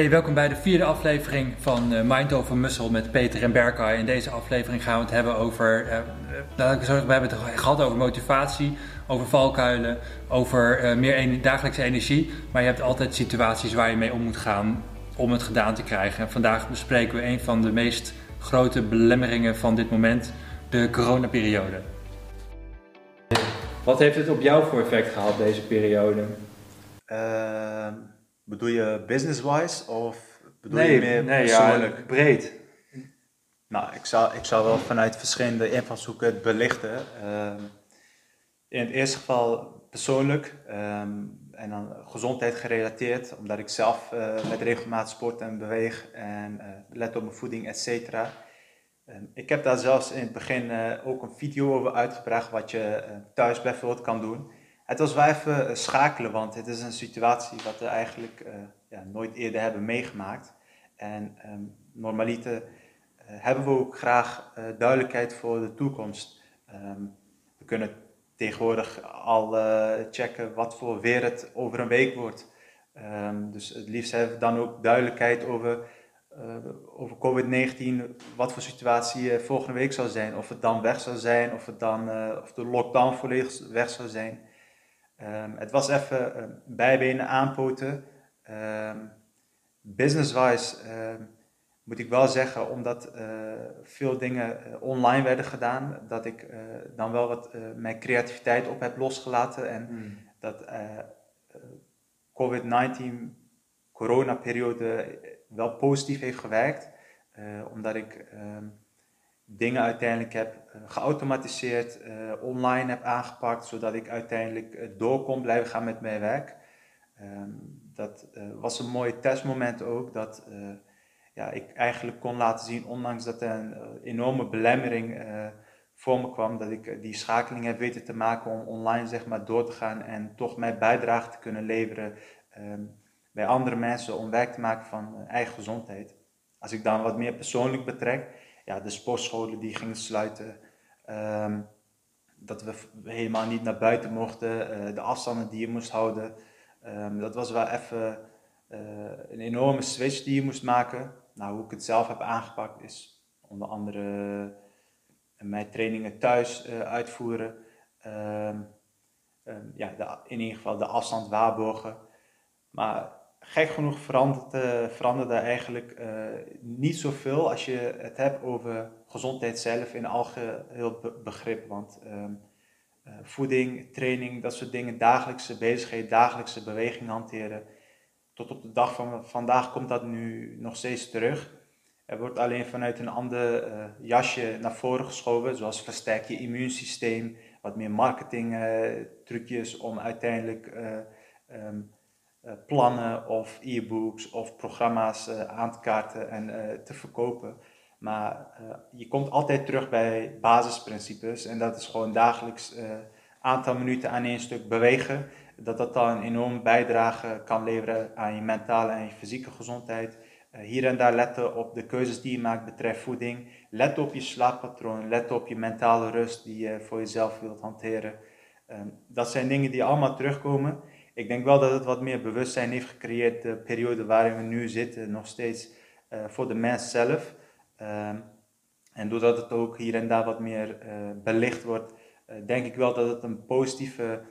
Hey, welkom bij de vierde aflevering van uh, Mind Over Muscle met Peter en Berkay. In deze aflevering gaan we het hebben over, uh, we hebben het gehad over motivatie, over valkuilen, over uh, meer dagelijkse energie. Maar je hebt altijd situaties waar je mee om moet gaan om het gedaan te krijgen. En vandaag bespreken we een van de meest grote belemmeringen van dit moment, de coronaperiode. Wat heeft het op jou voor effect gehad, deze periode? Ehm, bedoel je business-wise of bedoel nee, je meer nee, persoonlijk? Ja, breed. Nou, ik zou, ik zou wel vanuit verschillende invalshoeken het belichten. Ehm, in het eerste geval persoonlijk ehm, en dan gezondheid gerelateerd, omdat ik zelf uh, met regelmaat sport en beweeg en uh, let op mijn voeding, et cetera. ik heb daar zelfs in het begin uh, ook een video over uitgebracht wat je thuis bijvoorbeeld kan doen. Het was wel even eh, schakelen, want het is een situatie wat we eigenlijk uh, ja, nooit eerder hebben meegemaakt. En um, normaliter uh, hebben we ook graag duidelijkheid voor de toekomst. Um, we kunnen tegenwoordig al checken wat voor weer het over een week wordt. Um, dus het liefst hebben we dan ook duidelijkheid over, over COVID-19, wat voor situatie volgende week zou zijn. Of het dan weg zou zijn, of, het dan, of de lockdown volledig weg zou zijn. Um, het was even uh, bijbenen aanpoten. Um, Business-wise uh, moet ik wel zeggen, omdat uh, veel dingen eh, online werden gedaan, dat ik eh, dan wel wat mijn creativiteit op heb losgelaten. En mm. dat COVID-19 corona-periode wel positief heeft gewerkt. omdat ik um, dingen uiteindelijk heb uh, geautomatiseerd, uh, online heb aangepakt, zodat ik uiteindelijk uh, door kon blijven gaan met mijn werk. Um, dat was een mooi testmoment ook, dat ja, ik eigenlijk kon laten zien, ondanks dat er een enorme belemmering voor me kwam, dat ik die schakeling heb weten te maken om online zeg maar door te gaan en toch mijn bijdrage te kunnen leveren um, bij andere mensen om werk te maken van eigen gezondheid. Als ik dan wat meer persoonlijk betrek, ja, de sportscholen die gingen sluiten. Um, dat we helemaal niet naar buiten mochten, uh, de afstanden die je moest houden. Um, dat was wel even uh, een enorme switch die je moest maken. Nou, hoe ik het zelf heb aangepakt is onder andere uh, mijn trainingen thuis uitvoeren. Um, ja, in ieder geval de afstand waarborgen. Maar gek genoeg verandert, uh, veranderde eigenlijk uh, niet zoveel als je het hebt over gezondheid zelf in algeheel begrip. Want um, uh, voeding, training, dat soort dingen, dagelijkse bezigheid, dagelijkse beweging hanteren. Tot op de dag van vandaag komt dat nu nog steeds terug. Er wordt alleen vanuit een ander jasje naar voren geschoven, zoals versterk je immuunsysteem, wat meer marketing trucjes om uiteindelijk um, plannen of e-books of programma's uh, aan te kaarten en uh, te verkopen. Maar je komt altijd terug bij basisprincipes en dat is gewoon dagelijks aantal minuten aan één stuk bewegen. Dat dat dan een enorme bijdrage kan leveren aan je mentale en je fysieke gezondheid. hier en daar letten op de keuzes die je maakt betreft voeding. Let op je slaappatroon, let op je mentale rust die je voor jezelf wilt hanteren. Ehm, dat zijn dingen die allemaal terugkomen ik denk wel dat het wat meer bewustzijn heeft gecreëerd, de periode waarin we nu zitten, nog steeds uh, voor de mens zelf. Uh, en doordat het ook hier en daar wat meer uh, belicht wordt, uh, denk ik wel dat het een positieve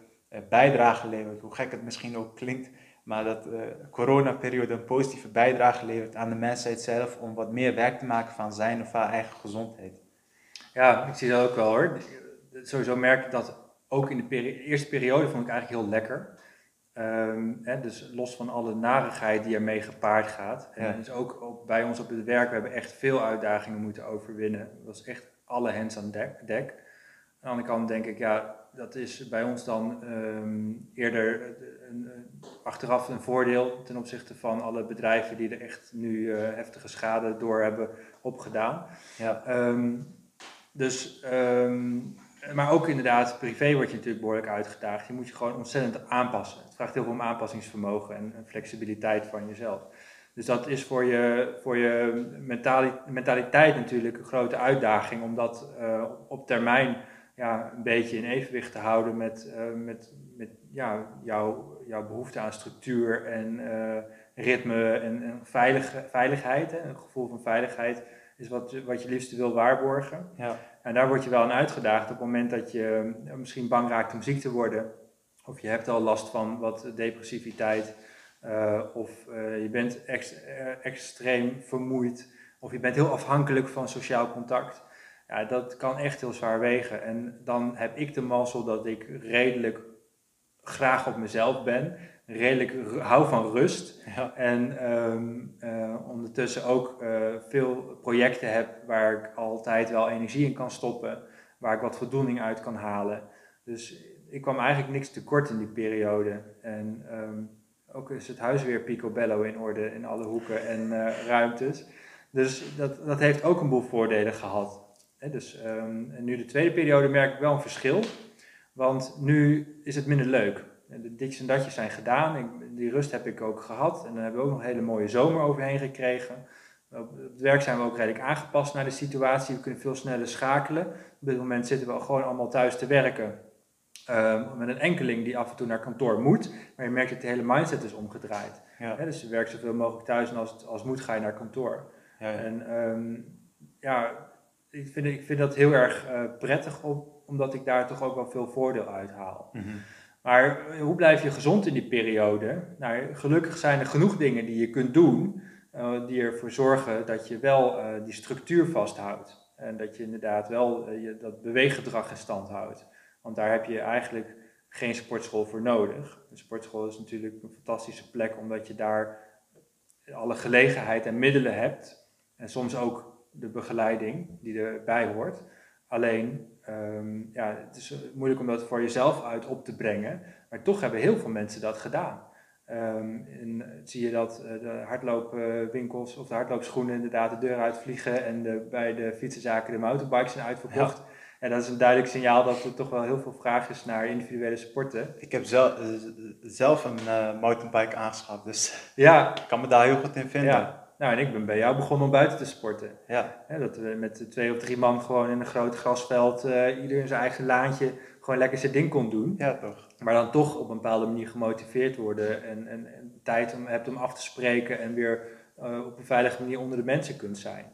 bijdrage levert. Hoe gek het misschien ook klinkt, maar dat de coronaperiode een positieve bijdrage levert aan de mensheid zelf om wat meer werk te maken van zijn of haar eigen gezondheid. Ja, ik zie dat ook wel hoor. Sowieso merk ik dat ook in de eerste periode vond ik eigenlijk heel lekker. Um, hè, dus los van alle narigheid die ermee gepaard gaat. En dus ook op, bij ons op het werk, we hebben echt veel uitdagingen moeten overwinnen. Het was echt alle hens aan dek. dek. Aan de andere kant denk ik, ja, dat is bij ons dan um, eerder een, een, achteraf een voordeel ten opzichte van alle bedrijven die er echt nu uh, heftige schade door hebben opgedaan. Ja. Um, dus maar ook inderdaad, privé word je natuurlijk behoorlijk uitgedaagd. Je moet je gewoon ontzettend aanpassen. Het vraagt heel veel om aanpassingsvermogen en, flexibiliteit van jezelf. Dus dat is voor je, voor je mentaliteit natuurlijk een grote uitdaging om dat uh, op termijn ja, een beetje in evenwicht te houden met, uh, met, met ja, jouw, jouw behoefte aan structuur en, ritme en, en veilig, veiligheid. Een gevoel van veiligheid is wat, wat je liefst wil waarborgen. Ja. En daar word je wel aan uitgedaagd op het moment dat je eh, misschien bang raakt om ziek te worden. Of je hebt al last van wat depressiviteit. Uh, of uh, je bent ex, uh, extreem vermoeid. Of je bent heel afhankelijk van sociaal contact. Ja, dat kan echt heel zwaar wegen. En dan heb ik de mazzel dat ik redelijk graag op mezelf ben. Redelijk hou van rust. Ja. En um, ondertussen ook veel projecten heb waar ik altijd wel energie in kan stoppen. Waar ik wat voldoening uit kan halen. Dus ik kwam eigenlijk niks tekort in die periode. En um, ook is het huis weer picobello in orde in alle hoeken en uh, ruimtes. Dus dat, dat heeft ook een boel voordelen gehad. He, dus, um, en nu de tweede periode merk ik wel een verschil. Want nu is het minder leuk. De ditjes en datjes zijn gedaan. Ik, die rust heb ik ook gehad. En dan hebben we ook nog een hele mooie zomer overheen gekregen. Op het werk zijn we ook redelijk aangepast naar de situatie. We kunnen veel sneller schakelen. Op dit moment zitten we gewoon allemaal thuis te werken. Uh, met een enkeling die af en toe naar kantoor moet, maar je merkt dat de hele mindset is omgedraaid. Ja. Hè, dus je werkt zoveel mogelijk thuis en als het als moet ga je naar kantoor. Ja, ja. En um, ja, ik vind, ik vind dat heel erg uh, prettig, op, omdat ik daar toch ook wel veel voordeel uit haal. Mm -hmm. Maar hoe blijf je gezond in die periode? Nou, gelukkig zijn er genoeg dingen die je kunt doen, uh, die ervoor zorgen dat je wel uh, die structuur vasthoudt. En dat je inderdaad wel je, dat beweeggedrag in stand houdt. Want daar heb je eigenlijk geen sportschool voor nodig. De sportschool is natuurlijk een fantastische plek omdat je daar alle gelegenheid en middelen hebt. En soms ook de begeleiding die erbij hoort. Alleen, um, ja, het is moeilijk om dat voor jezelf uit op te brengen. Maar toch hebben heel veel mensen dat gedaan. Um, en zie je dat uh, de hardloopwinkels of de hardloopschoenen inderdaad de deur uitvliegen en de, bij de fietsenzaken de motorbikes zijn uitverkocht. Ja. En dat is een duidelijk signaal dat er toch wel heel veel vraag is naar individuele sporten. Ik heb zelf, zelf een uh, mountainbike aangeschaft, dus ja. ik kan me daar heel goed in vinden. Ja. Nou, en ik ben bij jou begonnen om buiten te sporten. Ja. He, dat we met twee of drie man gewoon in een groot grasveld, uh, ieder in zijn eigen laantje, gewoon lekker zijn ding kon doen. Ja, toch. Maar dan toch op een bepaalde manier gemotiveerd worden en, en, en tijd om, hebt om af te spreken en weer uh, op een veilige manier onder de mensen kunt zijn.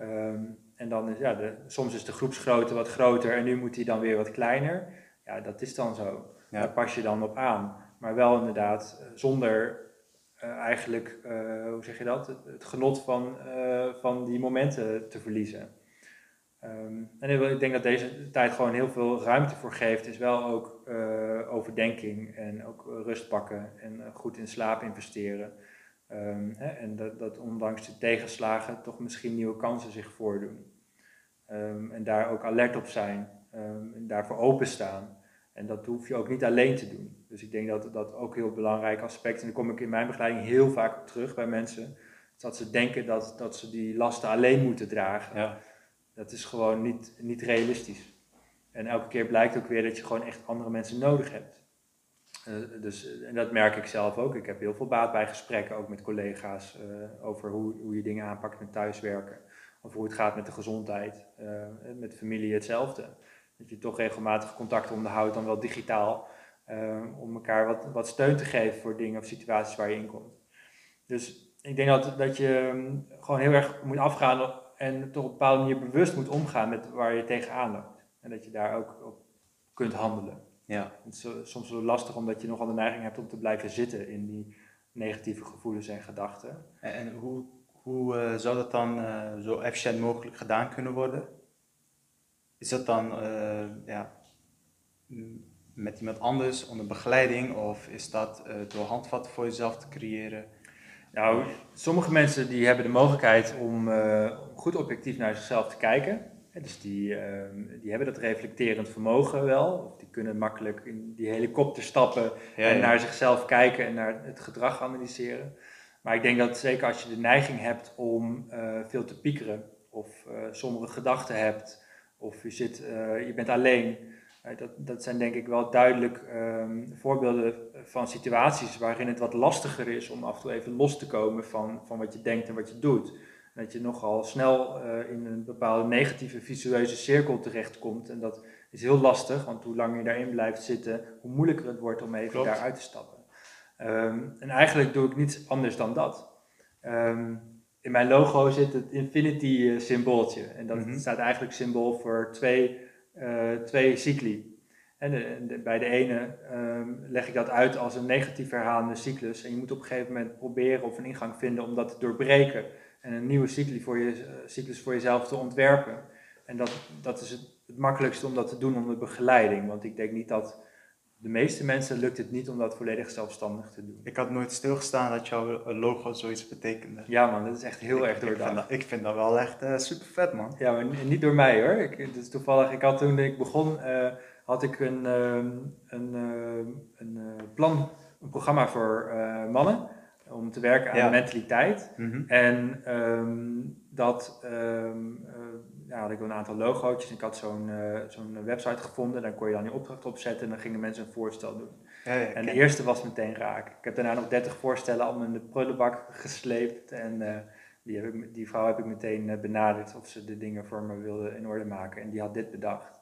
Um, en dan is, ja, de, soms is de groepsgrootte wat groter en nu moet die dan weer wat kleiner. Ja, dat is dan zo. Ja. Daar pas je dan op aan. Maar wel inderdaad zonder uh, eigenlijk, uh, hoe zeg je dat, het, genot van, uh, van die momenten te verliezen. Um, en ik denk dat deze tijd gewoon heel veel ruimte voor geeft, is wel ook overdenking en ook rust pakken en goed in slaap investeren. Um, hè, en dat, dat ondanks de tegenslagen toch misschien nieuwe kansen zich voordoen. Um, en daar ook alert op zijn en daarvoor openstaan. En dat hoef je ook niet alleen te doen. Dus ik denk dat dat ook een heel belangrijk aspect is. En daar kom ik in mijn begeleiding heel vaak op terug bij mensen. Dat ze denken dat, dat ze die lasten alleen moeten dragen. Ja. Dat is gewoon niet, niet realistisch. En elke keer blijkt ook weer dat je gewoon echt andere mensen nodig hebt. Uh, dus, en dat merk ik zelf ook. Ik heb heel veel baat bij gesprekken, ook met collega's, uh, over hoe, hoe je dingen aanpakt met thuiswerken. Of hoe het gaat met de gezondheid. Uh, met familie hetzelfde. Dat je toch regelmatig contact onderhoudt, dan wel digitaal. Om elkaar wat, wat steun te geven voor dingen of situaties waar je in komt. Dus ik denk dat, dat je um, gewoon heel erg moet afgaan en toch op een bepaalde manier bewust moet omgaan met waar je tegenaan loopt. En dat je daar ook op kunt handelen. Ja. Het is soms wel lastig omdat je nogal de neiging hebt om te blijven zitten in die negatieve gevoelens en gedachten. En, en hoe, hoe uh, zou dat dan uh, zo efficiënt mogelijk gedaan kunnen worden? Is dat dan ja, met iemand anders onder begeleiding of is dat door handvatten voor jezelf te creëren? Nou, sommige mensen die hebben de mogelijkheid om goed objectief naar zichzelf te kijken. Dus die, uh, die hebben dat reflecterend vermogen wel. Of die kunnen makkelijk in die helikopter stappen Ja, en ja. naar zichzelf kijken en naar het gedrag analyseren. Maar ik denk dat zeker als je de neiging hebt om uh, veel te piekeren, of uh, sombere gedachten hebt, of je, zit, uh, je bent alleen. Dat, dat zijn denk ik wel duidelijk um, voorbeelden van situaties waarin het wat lastiger is om af en toe even los te komen van, van wat je denkt en wat je doet dat je nogal snel uh, in een bepaalde negatieve visueuze cirkel terechtkomt. En dat is heel lastig, want hoe langer je daarin blijft zitten, hoe moeilijker het wordt om even Klopt. daaruit te stappen. Ehm, en eigenlijk doe ik niets anders dan dat. Ehm, in mijn logo zit het infinity eh, symbooltje. En dat Mhm. staat eigenlijk symbool voor twee, eh, twee cycli. En bij de ene ehm, leg ik dat uit als een negatief herhalende cyclus. En je moet op een gegeven moment proberen of een ingang vinden om dat te doorbreken. En een nieuwe cycli voor je, eh, cyclus voor jezelf te ontwerpen. En dat, dat is het, het makkelijkste om dat te doen onder begeleiding. Want ik denk niet dat de meeste mensen lukt het niet om dat volledig zelfstandig te doen. Ik had nooit stilgestaan dat jouw logo zoiets betekende. Ja man, dat is echt heel ik, erg ik vind, doordacht. dat, ik vind dat wel echt eh, super vet, man. Ja, maar ni- niet door mij hoor. Ik, is toevallig, ik had toen ik begon, eh, had ik een, ehm, een, ehm, een eh, plan, een programma voor mannen. Om te werken aan Ja. mentaliteit. Mhm. En ehm, dat ehm, eh, ja, had ik een aantal logootjes. Ik had zo'n eh, zo'n website gevonden. Daar kon je dan je opdracht opzetten en dan gingen mensen een voorstel doen. Ja, ja, En de eerste was meteen raak. Ik heb daarna nog 30 voorstellen allemaal in de prullenbak gesleept. En eh, die, heb ik, die vrouw heb ik meteen benaderd of ze de dingen voor me wilde in orde maken. En die had dit bedacht.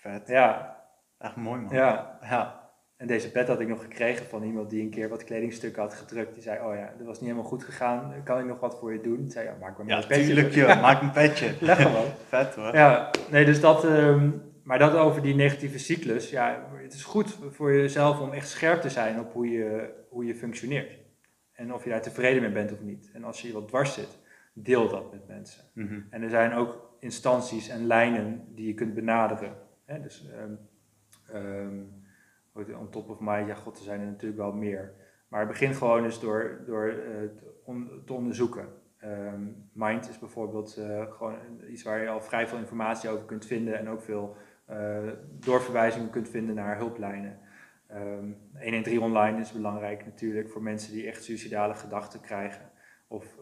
vet. Ja, Echt mooi, man. ja. Ja. En deze pet had ik nog gekregen van iemand die een keer wat kledingstukken had gedrukt. Die zei, oh ja, dat was niet helemaal goed gegaan. Kan ik nog wat voor je doen? Ik zei, ja, maak maar Ja, een petje. tuurlijk, joh. Maak een petje. Leg gewoon. vet, hoor. Ja, nee, dus dat, ehm, maar dat over die negatieve cyclus. Ja, het is goed voor jezelf om echt scherp te zijn op hoe je, hoe je functioneert. En of je daar tevreden mee bent of niet. En als je wat dwars zit, deel dat met mensen. Mhm. En er zijn ook instanties en lijnen die je kunt benaderen. Hè? Dus ehm, on top of mind, ja god, er zijn er natuurlijk wel meer. Maar begin gewoon eens door, door eh, te, on- te onderzoeken. Ehm, Mind is bijvoorbeeld eh, gewoon iets waar je al vrij veel informatie over kunt vinden en ook veel eh, doorverwijzingen kunt vinden naar hulplijnen. Ehm 113 online is belangrijk natuurlijk voor mensen die echt suicidale gedachten krijgen of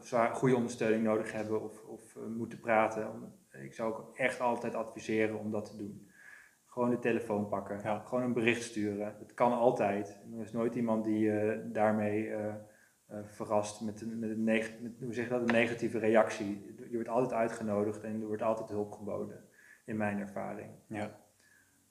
zwaar- goede ondersteuning nodig hebben of, of moeten praten. Ik zou ook echt altijd adviseren om dat te doen. Gewoon de telefoon pakken, Ja. gewoon een bericht sturen. Het kan altijd. Er is nooit iemand die eh, daarmee eh, eh, verrast met een, met, een neg- met hoe zeg je dat, een negatieve reactie. Je wordt altijd uitgenodigd en er wordt altijd hulp geboden, in mijn ervaring. Ja.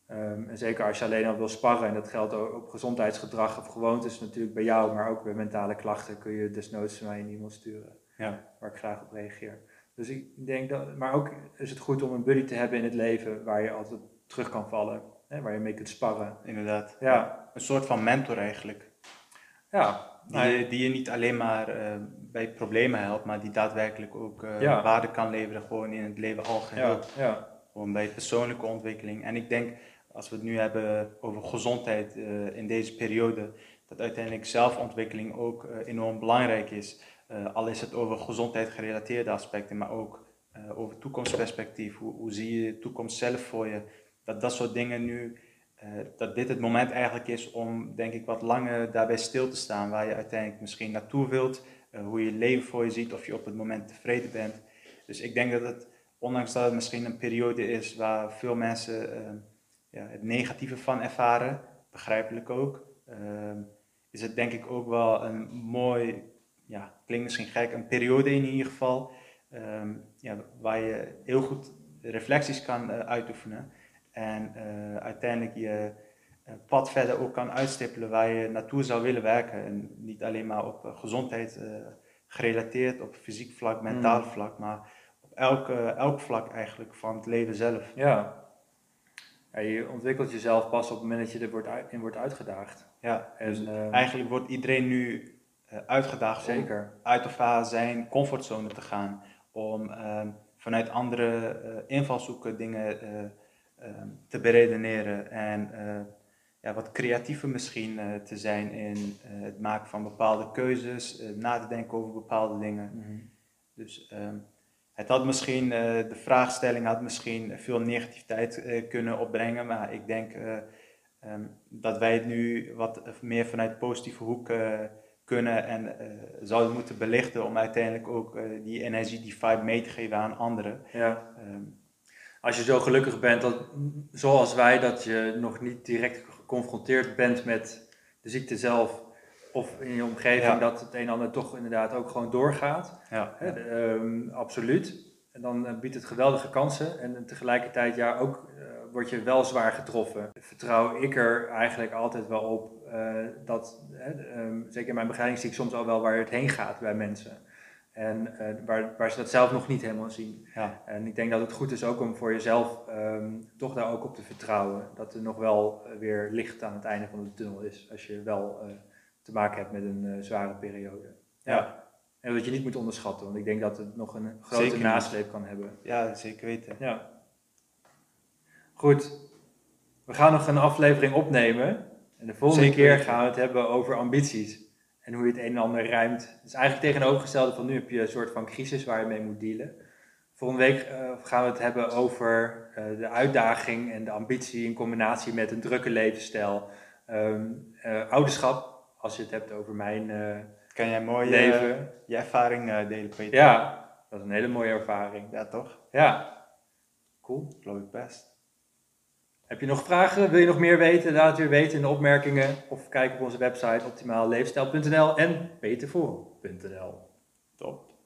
Ehm, en zeker als je alleen al wil sparren, en dat geldt ook op gezondheidsgedrag of gewoontes natuurlijk bij jou, maar ook bij mentale klachten kun je desnoods mij een e-mail sturen, Ja. waar ik graag op reageer. Dus ik denk dat, maar ook is het goed om een buddy te hebben in het leven waar je altijd terug kan vallen, hè, waar je mee kunt sparren. Inderdaad. Ja, Een soort van mentor eigenlijk. ja, Die, Nou, je, die je niet alleen maar eh, bij problemen helpt, maar die daadwerkelijk ook eh, Ja. waarde kan leveren gewoon in het leven al geheel. ja, ja, Gewoon bij persoonlijke ontwikkeling. En ik denk, als we het nu hebben over gezondheid eh, in deze periode, dat uiteindelijk zelfontwikkeling ook enorm belangrijk is. Al is het over gezondheid gerelateerde aspecten, maar ook over toekomstperspectief. Hoe, hoe zie je de toekomst zelf voor je? Dat dat soort dingen nu, eh, dat dit het moment eigenlijk is om, denk ik, wat langer daarbij stil te staan. Waar je uiteindelijk misschien naartoe wilt, eh, hoe je leven voor je ziet, of je op het moment tevreden bent. Dus ik denk dat het ondanks dat het misschien een periode is waar veel mensen eh, ja, het negatieve van ervaren, begrijpelijk ook, is het denk ik ook wel een mooi, ja, klinkt misschien gek, een periode in ieder geval, ja, waar je heel goed reflecties kan uitoefenen en eh, uiteindelijk je eh, pad verder ook kan uitstippelen waar je naartoe zou willen werken. En niet alleen maar op eh, gezondheid gerelateerd, op fysiek vlak, mentaal Mm. vlak, maar op elk, elk vlak eigenlijk van het leven zelf. ja. Ja, je ontwikkelt jezelf pas op het moment dat je er wordt in wordt uitgedaagd. Ja, En, dus eigenlijk wordt iedereen nu uitgedaagd om Zeker. uit of haar zijn comfortzone te gaan. Om ehm, vanuit andere eh, invalshoeken dingen te beredeneren. En eh, ja, wat creatiever misschien eh, te zijn in eh, het maken van bepaalde keuzes. na te denken over bepaalde dingen. Mhm. Dus ehm, het had misschien, de vraagstelling had misschien veel negativiteit kunnen opbrengen, maar ik denk eh, ehm, dat wij het nu wat meer vanuit positieve hoek kunnen en zouden moeten belichten om uiteindelijk ook die energie, die vibe mee te geven aan anderen. Ja. Ehm, Als je zo gelukkig bent, dat, zoals wij, dat je nog niet direct geconfronteerd bent met de ziekte zelf, of in je omgeving, Ja. dat het een en ander toch inderdaad ook gewoon doorgaat. ja, Hè, ehm, absoluut. En dan eh, biedt het geweldige kansen. En tegelijkertijd ja, ook eh, word je wel zwaar getroffen. Vertrouw ik er eigenlijk altijd wel op uh, dat, um, zeker in mijn begeleiding zie ik soms al wel waar het heen gaat bij mensen. En uh, waar, waar ze dat zelf nog niet helemaal zien. Ja. En ik denk dat het goed is ook om voor jezelf um, toch daar ook op te vertrouwen. Dat er nog wel weer licht aan het einde van de tunnel is. Als je wel te maken hebt met een zware periode. ja. En dat je niet moet onderschatten, want ik denk dat het nog een grote nasleep kan hebben. Ja, zeker weten. Ja. Goed, we gaan nog een aflevering opnemen. En de volgende keer gaan we het hebben over ambities. En hoe je het een en ander ruimt. Het is eigenlijk tegenovergestelde van nu heb je een soort van crisis waar je mee moet dealen. Volgende week uh, gaan we het hebben over uh, de uitdaging en de ambitie in combinatie met een drukke levensstijl. Um, uh, ouderschap, als je het hebt over mijn kan jij mooi leven. je ervaring delen, Peter? Ja, dat is een hele mooie ervaring. Ja, toch? Ja. Cool, geloof ik best. Heb je nog vragen? Wil je nog meer weten? Laat het weer weten in de opmerkingen. Of kijk op onze website optimaalleefstijl.nl en petervoor.nl. Top.